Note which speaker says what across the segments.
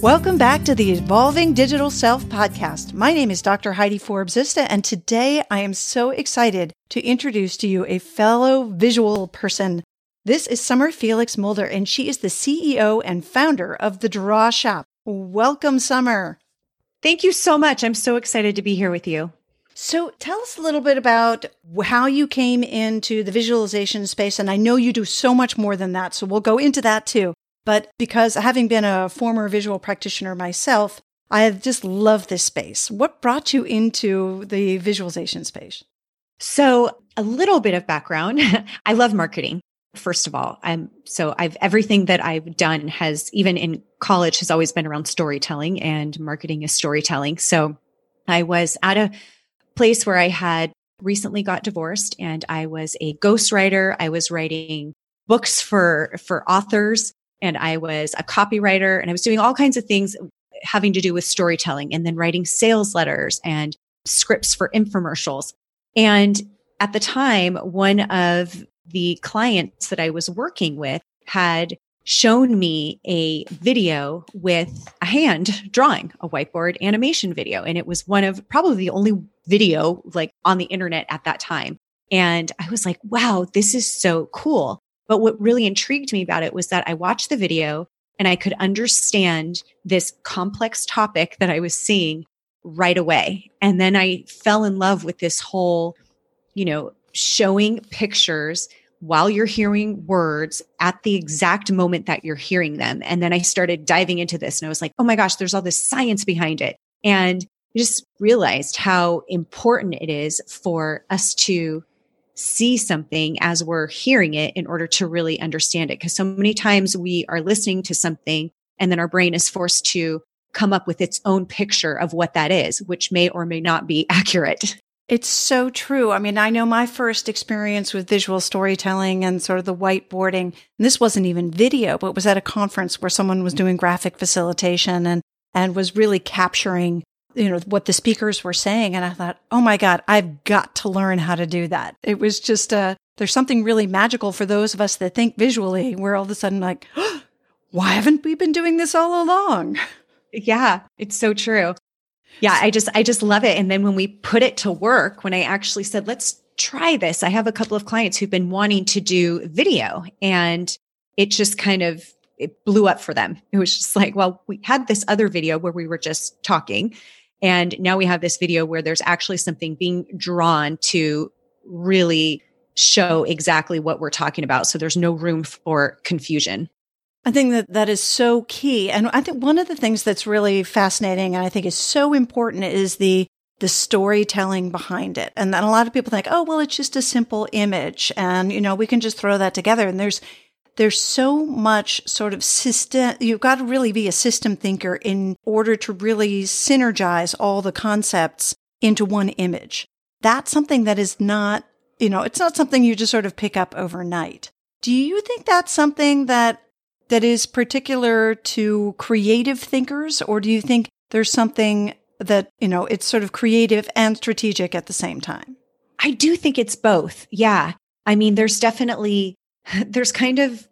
Speaker 1: Welcome back to the Evolving Digital Self podcast. My name is Dr. Heidi Forbes Usta, and today I am so excited to introduce to you a fellow visual person this is Summer Felix Mulder, and she is the CEO and founder of The Draw Shop. Welcome, Summer.
Speaker 2: Thank you so much. I'm so excited to be here with you.
Speaker 1: So, tell us a little bit about how you came into the visualization space. And I know you do so much more than that. So, we'll go into that too. But because having been a former visual practitioner myself, I just love this space. What brought you into the visualization space?
Speaker 2: So, a little bit of background. I love marketing first of all. I'm so I've everything that I've done has even in college has always been around storytelling and marketing is storytelling. So I was at a place where I had recently got divorced and I was a ghostwriter. I was writing books for for authors and I was a copywriter and I was doing all kinds of things having to do with storytelling and then writing sales letters and scripts for infomercials. And at the time, one of the clients that I was working with had shown me a video with a hand drawing a whiteboard animation video. And it was one of probably the only video like on the internet at that time. And I was like, wow, this is so cool. But what really intrigued me about it was that I watched the video and I could understand this complex topic that I was seeing right away. And then I fell in love with this whole, you know, showing pictures while you're hearing words at the exact moment that you're hearing them. And then I started diving into this and I was like, oh my gosh, there's all this science behind it. And I just realized how important it is for us to see something as we're hearing it in order to really understand it. Because so many times we are listening to something and then our brain is forced to come up with its own picture of what that is, which may or may not be accurate.
Speaker 1: It's so true. I mean, I know my first experience with visual storytelling and sort of the whiteboarding, this wasn't even video, but was at a conference where someone was doing graphic facilitation and, and was really capturing, you know, what the speakers were saying. And I thought, oh my God, I've got to learn how to do that. It was just, uh, there's something really magical for those of us that think visually. We're all of a sudden like, oh, why haven't we been doing this all along?
Speaker 2: Yeah, it's so true. Yeah, I just I just love it. And then when we put it to work, when I actually said, let's try this, I have a couple of clients who've been wanting to do video and it just kind of it blew up for them. It was just like, well, we had this other video where we were just talking and now we have this video where there's actually something being drawn to really show exactly what we're talking about. So there's no room for confusion.
Speaker 1: I think that that is so key. And I think one of the things that's really fascinating and I think is so important is the the storytelling behind it. And then a lot of people think, "Oh, well, it's just a simple image and you know, we can just throw that together." And there's there's so much sort of system you've got to really be a system thinker in order to really synergize all the concepts into one image. That's something that is not, you know, it's not something you just sort of pick up overnight. Do you think that's something that that is particular to creative thinkers, or do you think there's something that, you know, it's sort of creative and strategic at the same time?
Speaker 2: I do think it's both. Yeah. I mean, there's definitely, there's kind of,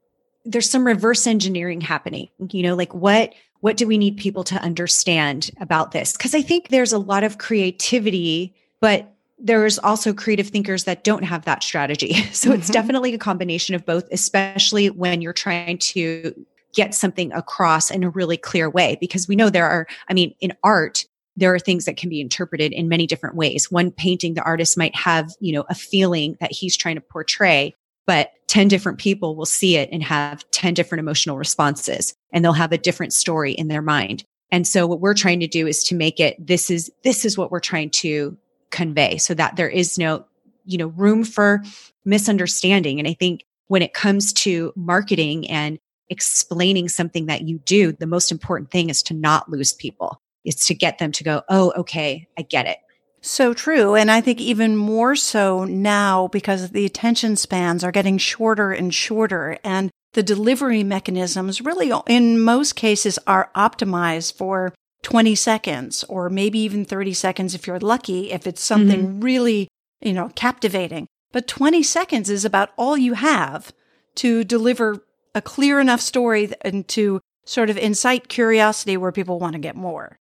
Speaker 2: there's some reverse engineering happening, you know, like what, what do we need people to understand about this? Cause I think there's a lot of creativity, but there's also creative thinkers that don't have that strategy. So mm-hmm. it's definitely a combination of both, especially when you're trying to get something across in a really clear way. Because we know there are, I mean, in art, there are things that can be interpreted in many different ways. One painting, the artist might have, you know, a feeling that he's trying to portray, but 10 different people will see it and have 10 different emotional responses and they'll have a different story in their mind. And so what we're trying to do is to make it, this is, this is what we're trying to convey so that there is no, you know, room for misunderstanding. And I think when it comes to marketing and explaining something that you do, the most important thing is to not lose people. It's to get them to go, Oh, okay, I get it.
Speaker 1: So true. And I think even more so now because the attention spans are getting shorter and shorter and the delivery mechanisms really in most cases are optimized for 20 seconds or maybe even 30 seconds if you're lucky, if it's something mm-hmm. really, you know, captivating. But 20 seconds is about all you have to deliver a clear enough story and to sort of incite curiosity where people want to get more.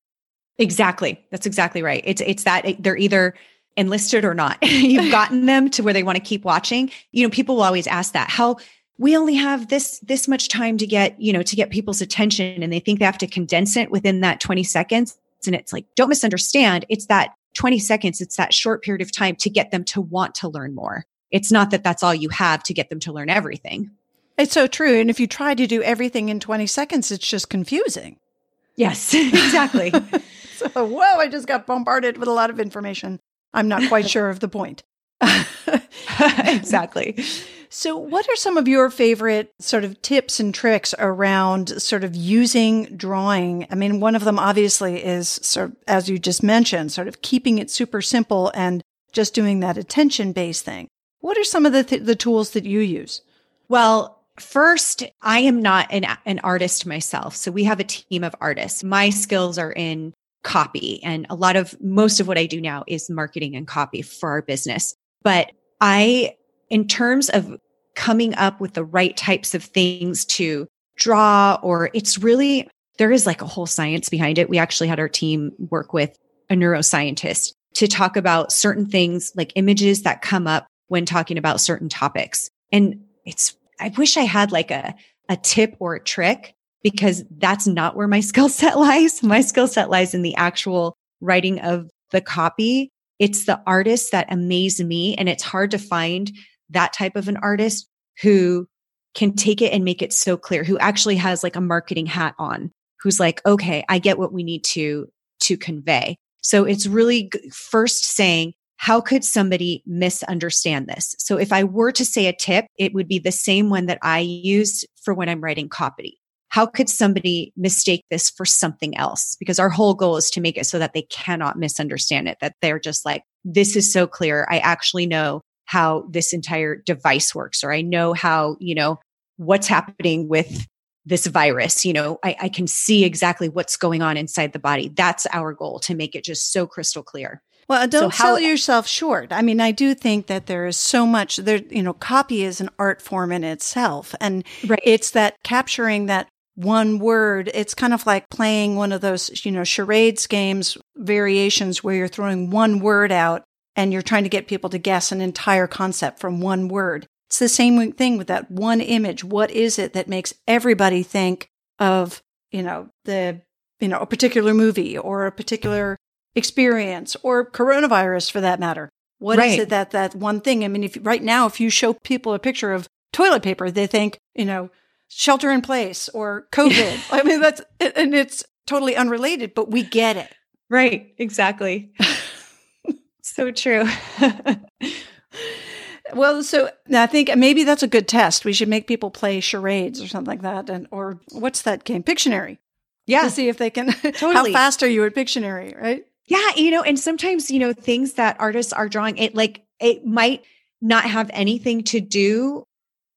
Speaker 2: Exactly. That's exactly right. It's it's that they're either enlisted or not. You've gotten them to where they want to keep watching. You know, people will always ask that. How we only have this this much time to get, you know, to get people's attention and they think they have to condense it within that 20 seconds. And it's like, don't misunderstand. It's that 20 seconds, it's that short period of time to get them to want to learn more. It's not that that's all you have to get them to learn everything.
Speaker 1: It's so true. And if you try to do everything in 20 seconds, it's just confusing.
Speaker 2: Yes, exactly.
Speaker 1: so, whoa, I just got bombarded with a lot of information. I'm not quite sure of the point.
Speaker 2: exactly.
Speaker 1: So, what are some of your favorite sort of tips and tricks around sort of using drawing? I mean, one of them obviously is sort of, as you just mentioned, sort of keeping it super simple and just doing that attention based thing. What are some of the, th- the tools that you use?
Speaker 2: Well, First, I am not an, an artist myself. So we have a team of artists. My skills are in copy and a lot of most of what I do now is marketing and copy for our business. But I, in terms of coming up with the right types of things to draw, or it's really, there is like a whole science behind it. We actually had our team work with a neuroscientist to talk about certain things like images that come up when talking about certain topics. And it's I wish I had like a, a tip or a trick because mm-hmm. that's not where my skill set lies. My skill set lies in the actual writing of the copy. It's the artists that amaze me. And it's hard to find that type of an artist who can take it and make it so clear, who actually has like a marketing hat on, who's like, okay, I get what we need to, to convey. So it's really first saying, how could somebody misunderstand this? So if I were to say a tip, it would be the same one that I use for when I'm writing copy. How could somebody mistake this for something else? Because our whole goal is to make it so that they cannot misunderstand it, that they're just like, this is so clear. I actually know how this entire device works, or I know how, you know, what's happening with this virus. You know, I, I can see exactly what's going on inside the body. That's our goal to make it just so crystal clear.
Speaker 1: Well, don't so sell yourself short. I mean, I do think that there is so much there, you know, copy is an art form in itself. And right. it's that capturing that one word. It's kind of like playing one of those, you know, charades games variations where you're throwing one word out and you're trying to get people to guess an entire concept from one word. It's the same thing with that one image. What is it that makes everybody think of, you know, the, you know, a particular movie or a particular experience or coronavirus for that matter. What right. is it that that one thing? I mean, if right now, if you show people a picture of toilet paper, they think, you know, shelter in place or COVID. I mean, that's, and it's totally unrelated, but we get it.
Speaker 2: Right. Exactly. so true.
Speaker 1: well, so I think maybe that's a good test. We should make people play charades or something like that. And, or what's that game? Pictionary. Yeah. To see if they can, totally. how fast are you at Pictionary, right?
Speaker 2: Yeah, you know, and sometimes, you know, things that artists are drawing, it like it might not have anything to do,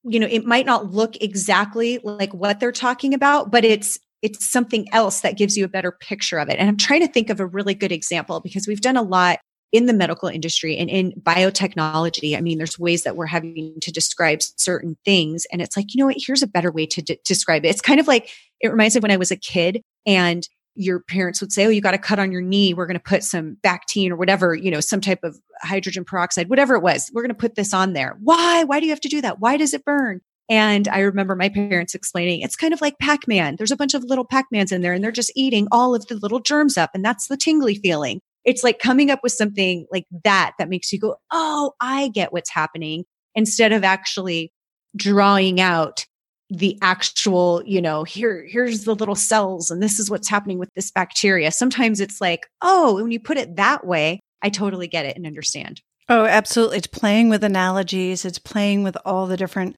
Speaker 2: you know, it might not look exactly like what they're talking about, but it's it's something else that gives you a better picture of it. And I'm trying to think of a really good example because we've done a lot in the medical industry and in biotechnology. I mean, there's ways that we're having to describe certain things. And it's like, you know what? Here's a better way to d- describe it. It's kind of like, it reminds me when I was a kid and your parents would say, Oh, you got to cut on your knee. We're going to put some Bactine or whatever, you know, some type of hydrogen peroxide, whatever it was. We're going to put this on there. Why? Why do you have to do that? Why does it burn? And I remember my parents explaining it's kind of like Pac Man. There's a bunch of little Pac Mans in there and they're just eating all of the little germs up. And that's the tingly feeling. It's like coming up with something like that that makes you go, Oh, I get what's happening instead of actually drawing out the actual, you know, here, here's the little cells and this is what's happening with this bacteria. Sometimes it's like, oh, when you put it that way, I totally get it and understand.
Speaker 1: Oh, absolutely. It's playing with analogies. It's playing with all the different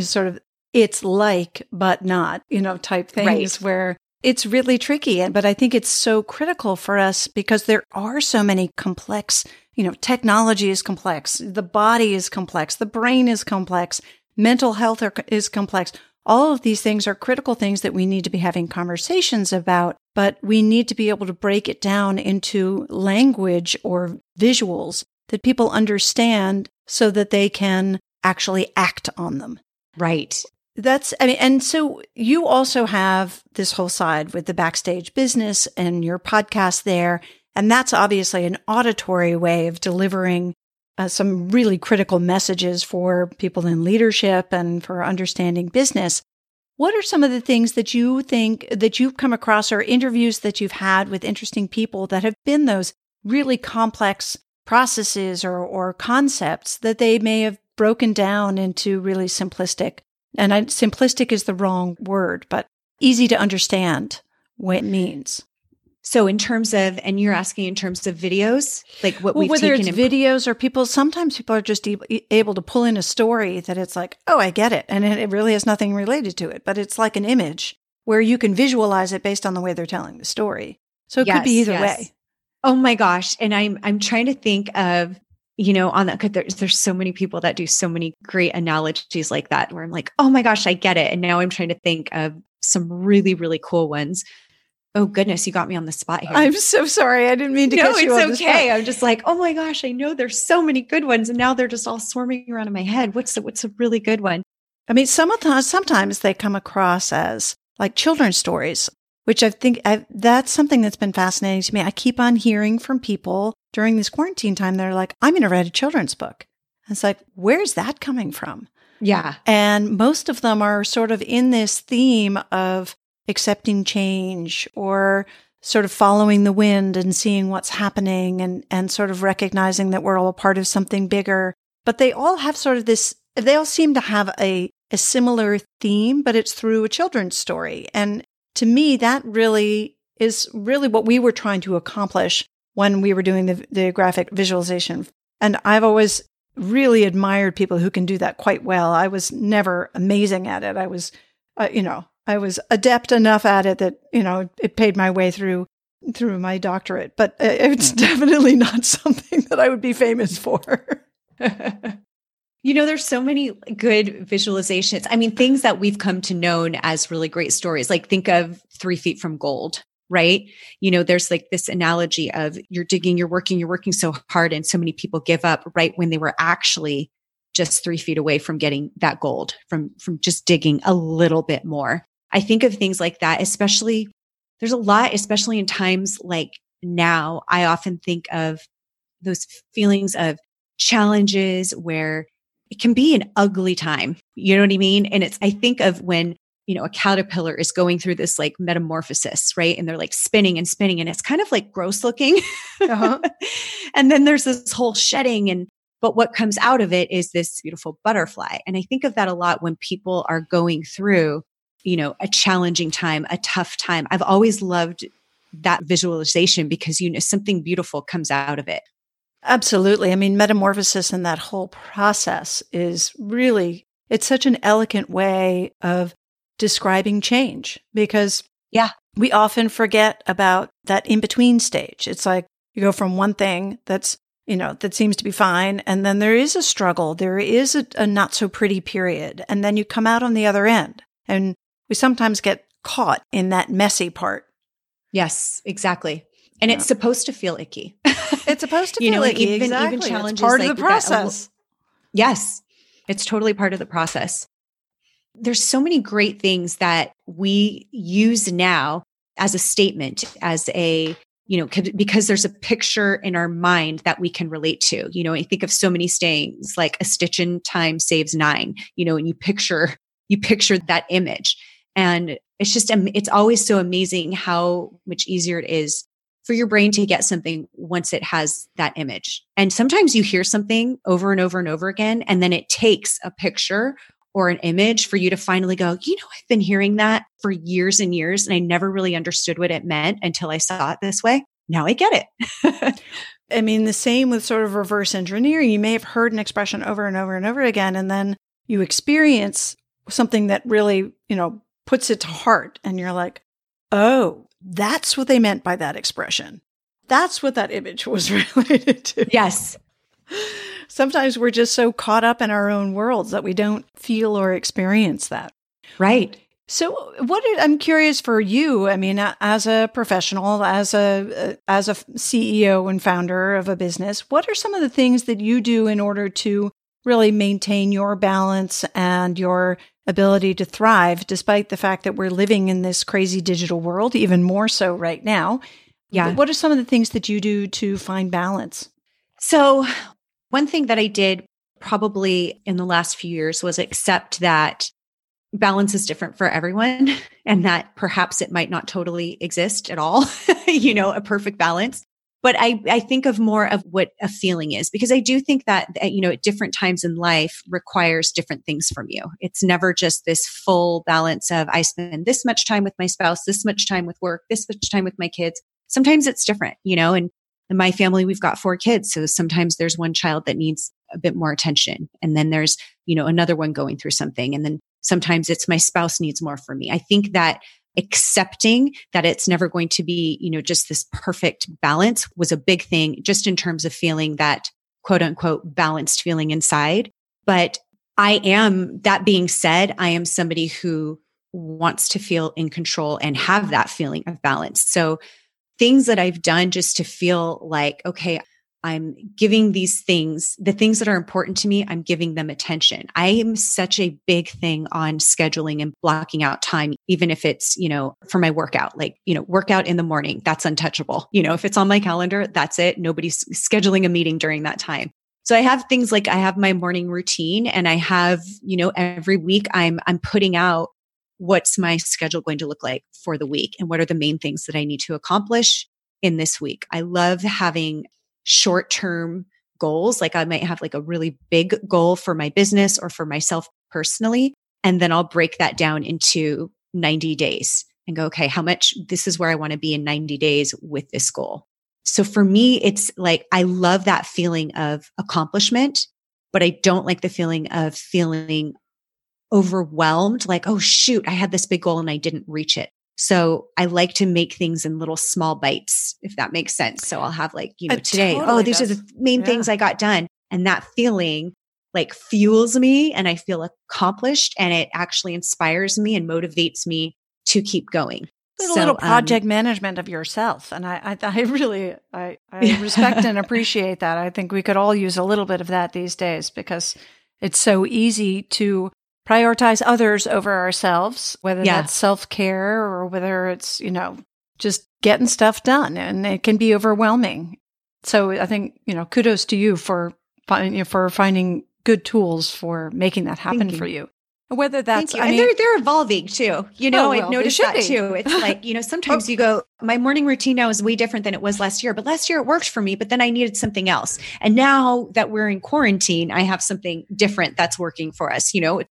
Speaker 1: sort of it's like, but not, you know, type things right. where it's really tricky, but I think it's so critical for us because there are so many complex, you know, technology is complex, the body is complex, the brain is complex, mental health are, is complex. All of these things are critical things that we need to be having conversations about, but we need to be able to break it down into language or visuals that people understand so that they can actually act on them.
Speaker 2: Right.
Speaker 1: That's, I mean, and so you also have this whole side with the backstage business and your podcast there. And that's obviously an auditory way of delivering uh, some really critical messages for people in leadership and for understanding business. What are some of the things that you think that you've come across or interviews that you've had with interesting people that have been those really complex processes or, or concepts that they may have broken down into really simplistic and I, simplistic is the wrong word, but easy to understand what it means.
Speaker 2: So, in terms of, and you're asking in terms of videos, like what well, we've
Speaker 1: whether
Speaker 2: it's
Speaker 1: in- videos or people. Sometimes people are just e- able to pull in a story that it's like, oh, I get it, and it really has nothing related to it, but it's like an image where you can visualize it based on the way they're telling the story. So it yes, could be either yes. way.
Speaker 2: Oh my gosh! And I'm I'm trying to think of you know, on that, because there's, there's so many people that do so many great analogies like that where I'm like, oh my gosh, I get it. And now I'm trying to think of some really, really cool ones. Oh goodness, you got me on the spot here.
Speaker 1: I'm so sorry. I didn't mean to. No,
Speaker 2: it's okay. I'm just like, oh my gosh, I know there's so many good ones, and now they're just all swarming around in my head. What's the, what's a really good one?
Speaker 1: I mean, some of the, sometimes they come across as like children's stories, which I think I've, that's something that's been fascinating to me. I keep on hearing from people during this quarantine time, they're like, I'm going to write a children's book. And it's like, where's that coming from?
Speaker 2: Yeah.
Speaker 1: And most of them are sort of in this theme of accepting change or sort of following the wind and seeing what's happening and, and sort of recognizing that we're all a part of something bigger. But they all have sort of this, they all seem to have a, a similar theme, but it's through a children's story. And to me, that really is really what we were trying to accomplish when we were doing the, the graphic visualization. And I've always really admired people who can do that quite well. I was never amazing at it. I was, uh, you know, I was adept enough at it that, you know, it paid my way through through my doctorate, but it's hmm. definitely not something that I would be famous for.
Speaker 2: you know, there's so many good visualizations. I mean, things that we've come to known as really great stories. Like think of Three Feet from Gold, right? You know, there's like this analogy of you're digging, you're working, you're working so hard, and so many people give up right when they were actually just three feet away from getting that gold, from from just digging a little bit more. I think of things like that, especially there's a lot, especially in times like now. I often think of those feelings of challenges where it can be an ugly time. You know what I mean? And it's, I think of when you know, a caterpillar is going through this like metamorphosis, right? And they're like spinning and spinning, and it's kind of like gross looking. Uh-huh. and then there's this whole shedding, and but what comes out of it is this beautiful butterfly. And I think of that a lot when people are going through, you know, a challenging time, a tough time. I've always loved that visualization because you know something beautiful comes out of it.
Speaker 1: Absolutely. I mean, metamorphosis and that whole process is really, it's such an elegant way of describing change because
Speaker 2: yeah,
Speaker 1: we often forget about that in between stage. It's like you go from one thing that's, you know, that seems to be fine. And then there is a struggle. There is a, a not so pretty period. And then you come out on the other end. And we sometimes get caught in that messy part.
Speaker 2: Yes, exactly. And yeah. it's supposed to feel icky.
Speaker 1: it's supposed to feel you know, icky. Even, exactly. even challenges it's part like of the process. That,
Speaker 2: yes, it's totally part of the process there's so many great things that we use now as a statement, as a, you know, because there's a picture in our mind that we can relate to. You know, I think of so many sayings like a stitch in time saves nine, you know, and you picture, you picture that image. And it's just, it's always so amazing how much easier it is for your brain to get something once it has that image. And sometimes you hear something over and over and over again, and then it takes a picture or an image for you to finally go, you know, I've been hearing that for years and years, and I never really understood what it meant until I saw it this way. Now I get
Speaker 1: it. I mean, the same with sort of reverse engineering. You may have heard an expression over and over and over again, and then you experience something that really, you know, puts it to heart, and you're like, oh, that's what they meant by that expression. That's what that image was related to.
Speaker 2: Yes.
Speaker 1: Sometimes we're just so caught up in our own worlds that we don't feel or experience that.
Speaker 2: Right.
Speaker 1: So, what did, I'm curious for you? I mean, as a professional, as a as a CEO and founder of a business, what are some of the things that you do in order to really maintain your balance and your ability to thrive, despite the fact that we're living in this crazy digital world, even more so right now?
Speaker 2: Yeah.
Speaker 1: What are some of the things that you do to find balance?
Speaker 2: So, one thing that I did probably in the last few years was accept that balance is different for everyone and that perhaps it might not totally exist at all, you know, a perfect balance. But I, I think of more of what a feeling is because I do think that, you know, at different times in life requires different things from you. It's never just this full balance of I spend this much time with my spouse, this much time with work, this much time with my kids. Sometimes it's different, you know, and in my family, we've got four kids. So sometimes there's one child that needs a bit more attention. And then there's, you know, another one going through something. And then Sometimes it's my spouse needs more from me. I think that accepting that it's never going to be, you know, just this perfect balance was a big thing just in terms of feeling that quote unquote balanced feeling inside. But I am, that being said, I am somebody who wants to feel in control and have that feeling of balance. So things that I've done just to feel like, okay, I'm giving these things, the things that are important to me, I'm giving them attention. I am such a big thing on scheduling and blocking out time, even if it's, you know, for my workout, like, you know, workout in the morning, that's untouchable. You know, if it's on my calendar, that's it. Nobody's scheduling a meeting during that time. So I have things like I have my morning routine and I have, you know, every week I'm, I'm putting out what's my schedule going to look like for the week and what are the main things that I need to accomplish in this week. I love having short term goals. Like I might have like a really big goal for my business or for myself personally. And then I'll break that down into 90 days and go, okay, how much this is where I want to be in 90 days with this goal. So for me, it's like I love that feeling of accomplishment, but I don't like the feeling of feeling overwhelmed. Like, oh, shoot, I had this big goal and I didn't reach it. So I like to make things in little small bites, if that makes sense. So I'll have like, you know, it today, oh, totally oh, these does. are the main yeah. things I got done. And that feeling like fuels me and I feel accomplished and it actually inspires me and motivates me to keep going.
Speaker 1: a so, little um, project um, management of yourself. And I, I, I really, I, I respect and appreciate that. I think we could all use a little bit of that these days because it's so easy to prioritize others over ourselves, whether yeah. that's self care or whether it's, you know, just getting stuff done. And it can be overwhelming. So I think, you know, kudos to you for, for finding good tools for making that happen for you. Whether that's,
Speaker 2: I mean, they're, they're evolving too. You know, oh, well, I've noticed that be. too. It's like, you know, sometimes oh. you go, my morning routine now is way different than it was last year, but last year it worked for me, but then I needed something else. And now that we're in quarantine, I have something different that's working for us. You know,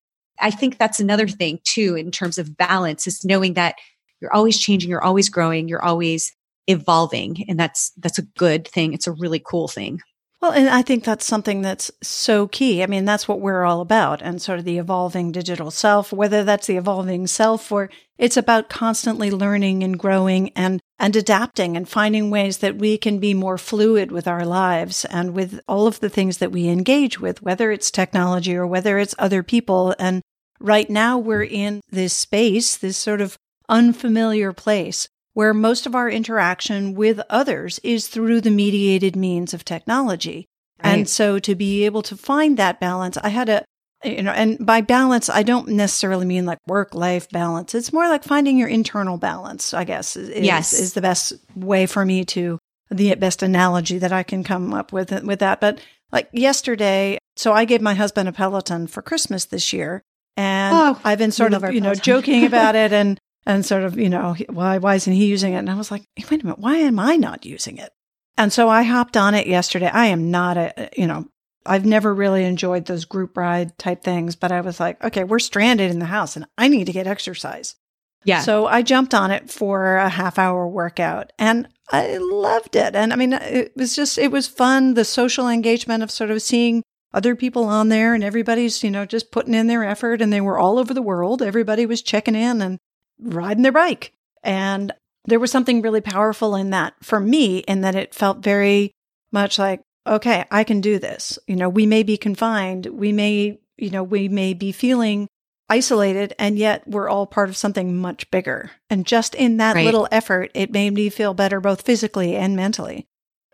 Speaker 2: I think that's another thing too, in terms of balance is knowing that you're always changing, you're always growing, you're always evolving. And that's, that's a good thing. It's a really cool thing.
Speaker 1: Well, and I think that's something that's so key. I mean, that's what we're all about and sort of the evolving digital self, whether that's the evolving self or it's about constantly learning and growing and, and adapting and finding ways that we can be more fluid with our lives and with all of the things that we engage with, whether it's technology or whether it's other people. And right now we're in this space, this sort of unfamiliar place where most of our interaction with others is through the mediated means of technology. Right. And so to be able to find that balance, I had a, you know, and by balance, I don't necessarily mean like work life balance. It's more like finding your internal balance, I guess, is,
Speaker 2: yes.
Speaker 1: is the best way for me to, the best analogy that I can come up with, with that. But like yesterday, so I gave my husband a Peloton for Christmas this year. And oh, I've been sort of, you know, joking about it and and sort of, you know, why, why isn't he using it? And I was like, wait a minute, why am I not using it? And so I hopped on it yesterday. I am not a, uh, you know, I've never really enjoyed those group ride type things, but I was like, okay, we're stranded in the house and I need to get exercise.
Speaker 2: Yeah.
Speaker 1: So I jumped on it for a half hour workout and I loved it. And I mean, it was just, it was fun. The social engagement of sort of seeing other people on there and everybody's, you know, just putting in their effort and they were all over the world. Everybody was checking in and riding their bike. And there was something really powerful in that for me, in that it felt very much like, okay, I can do this. You know, we may be confined. We may, you know, we may be feeling isolated and yet we're all part of something much bigger. And just in that right. little effort, it made me feel better both physically and mentally.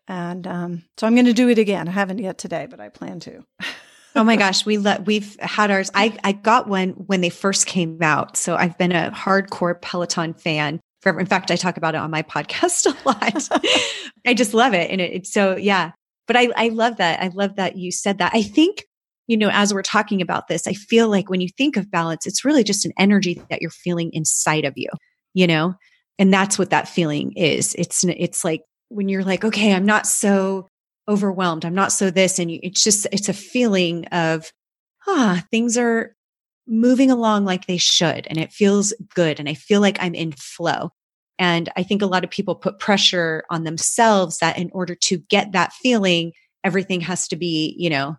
Speaker 1: And um, so I'm going to do it again. I haven't yet today, but I plan to.
Speaker 2: oh my gosh, we let we've had ours. I I got one when they first came out, so I've been a hardcore Peloton fan. Forever. In fact, I talk about it on my podcast a lot. I just love it, and it, it's so yeah. But I I love that. I love that you said that. I think you know, as we're talking about this, I feel like when you think of balance, it's really just an energy that you're feeling inside of you, you know? And that's what that feeling is. It's it's like when you're like, okay, I'm not so overwhelmed. I'm not so this. And you, it's just, it's a feeling of, ah, things are moving along like they should. And it feels good. And I feel like I'm in flow. And I think a lot of people put pressure on themselves that in order to get that feeling, everything has to be, you know,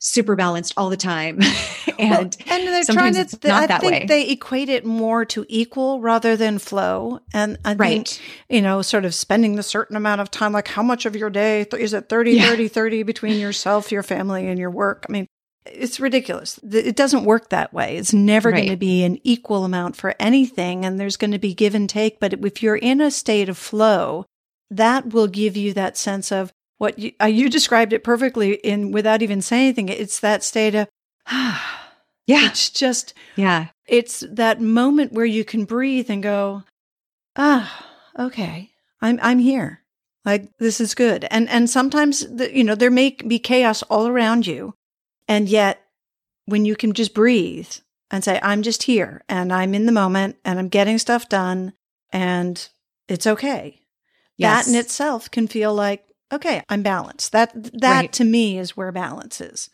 Speaker 2: super balanced all the time. and
Speaker 1: well, and they're trying to th- I think way. they equate it more to equal rather than flow. And I right. think, you know, sort of spending a certain amount of time, like how much of your day is it 30, yeah. 30, 30 between yourself, your family, and your work? I mean, it's ridiculous. It doesn't work that way. It's never right. going to be an equal amount for anything. And there's going to be give and take. But if you're in a state of flow, that will give you that sense of, what you, uh, you described it perfectly in without even saying anything. It's that state of, ah, yeah, it's just,
Speaker 2: yeah,
Speaker 1: it's that moment where you can breathe and go, ah, okay, I'm, I'm here. Like this is good. And, and sometimes, the, you know, there may be chaos all around you. And yet when you can just breathe and say, I'm just here and I'm in the moment and I'm getting stuff done and it's okay. Yes. That in itself can feel like, okay, I'm balanced. That that right. to me is where balance is.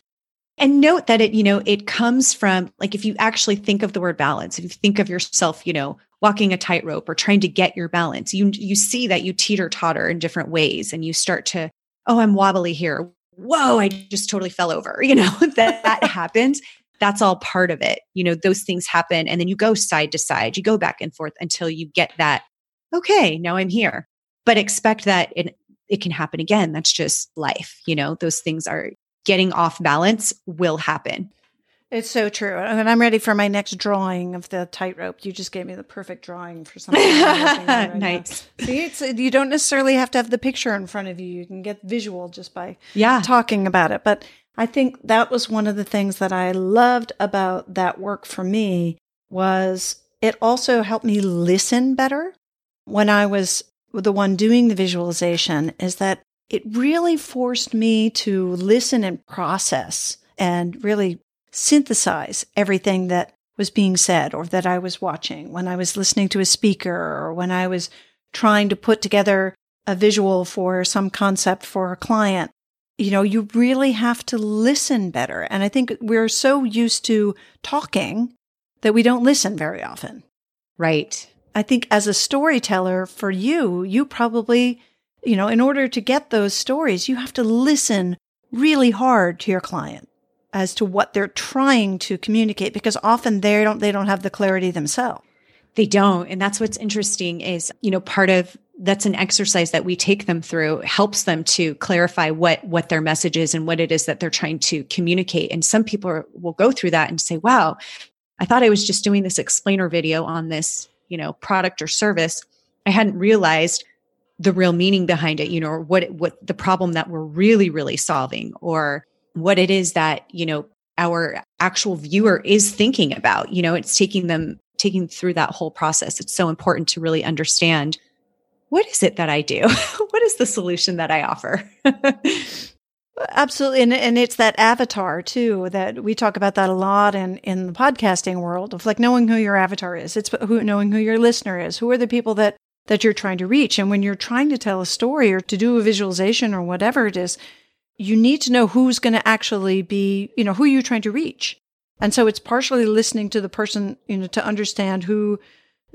Speaker 2: And note that it, you know, it comes from like if you actually think of the word balance, if you think of yourself, you know, walking a tightrope or trying to get your balance, you you see that you teeter totter in different ways and you start to, oh, I'm wobbly here. Whoa, I just totally fell over. You know, that that happens. That's all part of it. You know, those things happen and then you go side to side, you go back and forth until you get that, okay, now I'm here. But expect that in it can happen again. That's just life. You know, those things are getting off balance will happen.
Speaker 1: It's so true. And I'm ready for my next drawing of the tightrope. You just gave me the perfect drawing for something. right nice. Now. See, it's, uh, you don't necessarily have to have the picture in front of you. You can get visual just by yeah. talking about it. But I think that was one of the things that I loved about that work for me was it also helped me listen better. When I was the one doing the visualization is that it really forced me to listen and process and really synthesize everything that was being said or that I was watching when I was listening to a speaker or when I was trying to put together a visual for some concept for a client. You know, you really have to listen better. And I think we're so used to talking that we don't listen very often.
Speaker 2: Right.
Speaker 1: I think as a storyteller for you, you probably, you know, in order to get those stories, you have to listen really hard to your client as to what they're trying to communicate because often they don't they don't have the clarity themselves.
Speaker 2: They don't. And that's what's interesting is, you know, part of that's an exercise that we take them through helps them to clarify what what their message is and what it is that they're trying to communicate and some people are, will go through that and say wow i thought i was just doing this explainer video on this you know product or service i hadn't realized the real meaning behind it you know or what what the problem that we're really really solving or what it is that you know our actual viewer is thinking about you know it's taking them taking through that whole process. It's so important to really understand what is it that i do? What is the solution that i offer
Speaker 1: Absolutely. And, and it's that avatar too, that we talk about that a lot in, in the podcasting world of like knowing who your avatar is. It's who, knowing who your listener is. Who are the people that, that you're trying to reach? And when you're trying to tell a story or to do a visualization or whatever it is, you need to know who's going to actually be, you know, who you're trying to reach. And so it's partially listening to the person, you know, to understand who,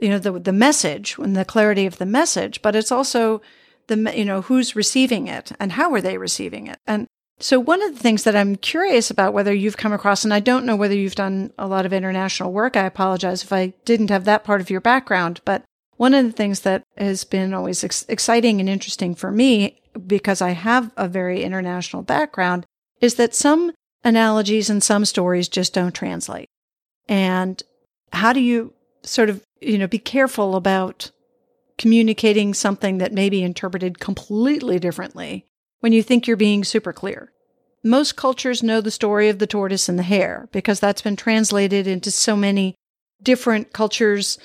Speaker 1: you know, the, the message and the clarity of the message, but it's also the, you know, who's receiving it and how are they receiving it? And so one of the things that I'm curious about whether you've come across, and I don't know whether you've done a lot of international work. I apologize if I didn't have that part of your background, but one of the things that has been always ex- exciting and interesting for me, because I have a very international background, is that some analogies and some stories just don't translate. And how do you sort of, you know, be careful about communicating something that may be interpreted completely differently when you think you're being super clear? Most cultures know the story of the tortoise and the hare because that's been translated into so many different cultures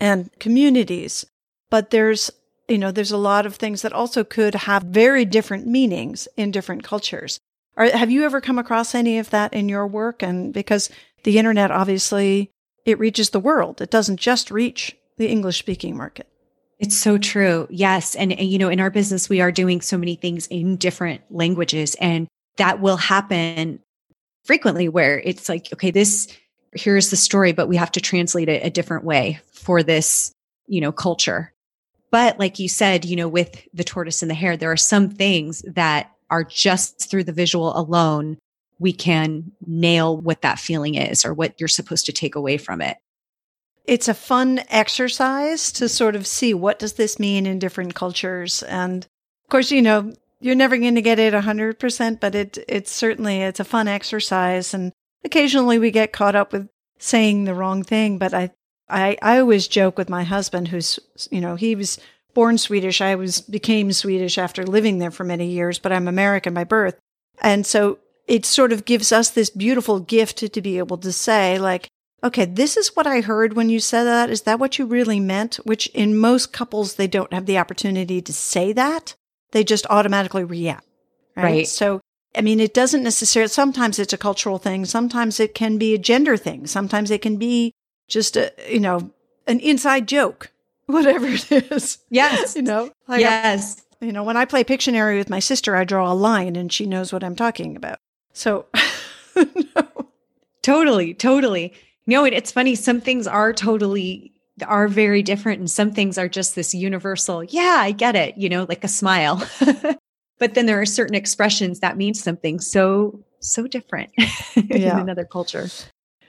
Speaker 1: and communities. But there's, you know, there's a lot of things that also could have very different meanings in different cultures. Are, have you ever come across any of that in your work? And because the internet obviously it reaches the world, it doesn't just reach the English speaking market.
Speaker 2: It's so true. Yes. And, and, you know, in our business, we are doing so many things in different languages, and that will happen frequently where it's like, okay, this, here's the story, but we have to translate it a different way for this, you know, culture. But like you said, you know, with the tortoise and the hare, there are some things that are just through the visual alone, we can nail what that feeling is or what you're supposed to take away from it.
Speaker 1: It's a fun exercise to sort of see what does this mean in different cultures. And of course, you know, you're never going to get it 100%, but it, it's certainly, it's a fun exercise. And occasionally we get caught up with saying the wrong thing. But I, I, I always joke with my husband who's, you know, he was born Swedish. I was became Swedish after living there for many years, but I'm American by birth. And so it sort of gives us this beautiful gift to, to be able to say like, okay, this is what I heard when you said that. Is that what you really meant? Which in most couples, they don't have the opportunity to say that. They just automatically react. Right. right. So, I mean, it doesn't necessarily, sometimes it's a cultural thing. Sometimes it can be a gender thing. Sometimes it can be just a, you know, an inside joke whatever it is.
Speaker 2: Yes.
Speaker 1: you know,
Speaker 2: like yes.
Speaker 1: you know, when I play Pictionary with my sister, I draw a line and she knows what I'm talking about. So, no.
Speaker 2: Totally, totally. No, it, it's funny. Some things are totally are very different, and some things are just this universal. Yeah, I get it. You know, like a smile. but then there are certain expressions that mean something so so different yeah. in another culture.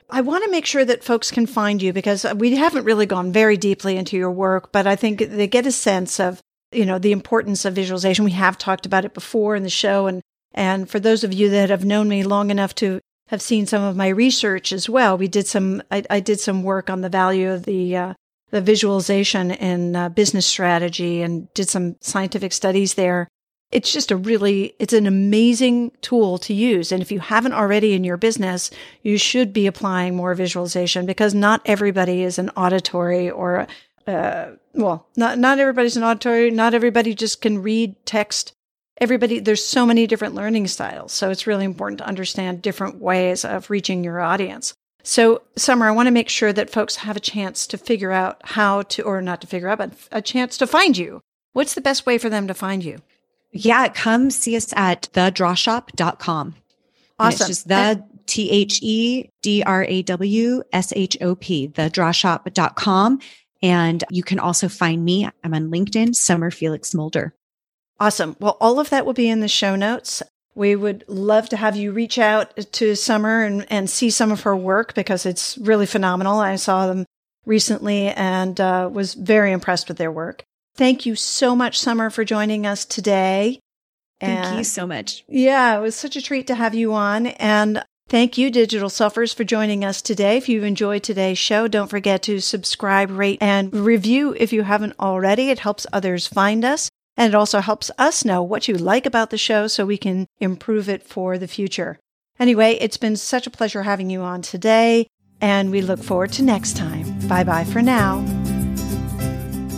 Speaker 1: I want to make sure that folks can find you because uh, we haven't really gone very deeply into your work, but I think they get a sense of, you know, the importance of visualization. We have talked about it before in the show. And, and for those of you that have known me long enough to have seen some of my research as well, we did some, I, I did some work on the value of the, uh, the visualization in uh, business strategy and did some scientific studies there. It's just a really it's an amazing tool to use. And if you haven't already in your business you should be applying more visualization because not everybody is an auditory or uh, well not not everybody's an auditory. Not everybody just can read text everybody there's so many different learning styles so it's really important to understand different ways of reaching your audience so summer i want to make sure that folks have a chance to figure out how to or not to figure out but a chance to find you what's the best way for them to find you
Speaker 2: yeah, come see us at thedrawshop.com.
Speaker 1: Awesome.
Speaker 2: it's just the T H E D R A W S H O P, thedrawshop.com. And you can also find me. I'm on LinkedIn, Summer Felix Mulder.
Speaker 1: Awesome. Well, all of that will be in the show notes. We would love to have you reach out to Summer and, and see some of her work because it's really phenomenal. I saw them recently and uh, was very impressed with their work. Thank you so much, Summer, for joining us today.
Speaker 2: Thank and you so much.
Speaker 1: Yeah, it was such a treat to have you on. And thank you, Digital Selfers, for joining us today. If you've enjoyed today's show, don't forget to subscribe, rate, and review if you haven't already. It helps others find us. And it also helps us know what you like about the show so we can improve it for the future. Anyway, it's been such a pleasure having you on today, and we look forward to next time. Bye bye for now.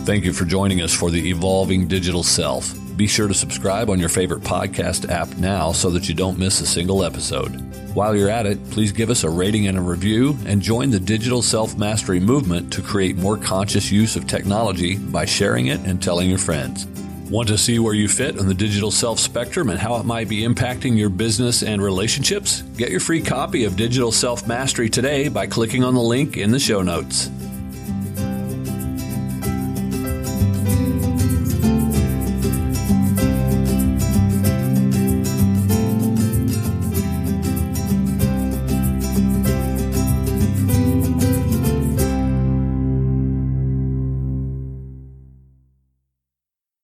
Speaker 3: Thank you for joining us for the Evolving Digital Self. Be sure to subscribe on your favorite podcast app now so that you don't miss a single episode. While you're at it, please give us a rating and a review and join the digital self mastery movement to create more conscious use of technology by sharing it and telling your friends. Want to see where you fit on the digital self spectrum and how it might be impacting your business and relationships? Get your free copy of Digital Self Mastery today by clicking on the link in the show notes.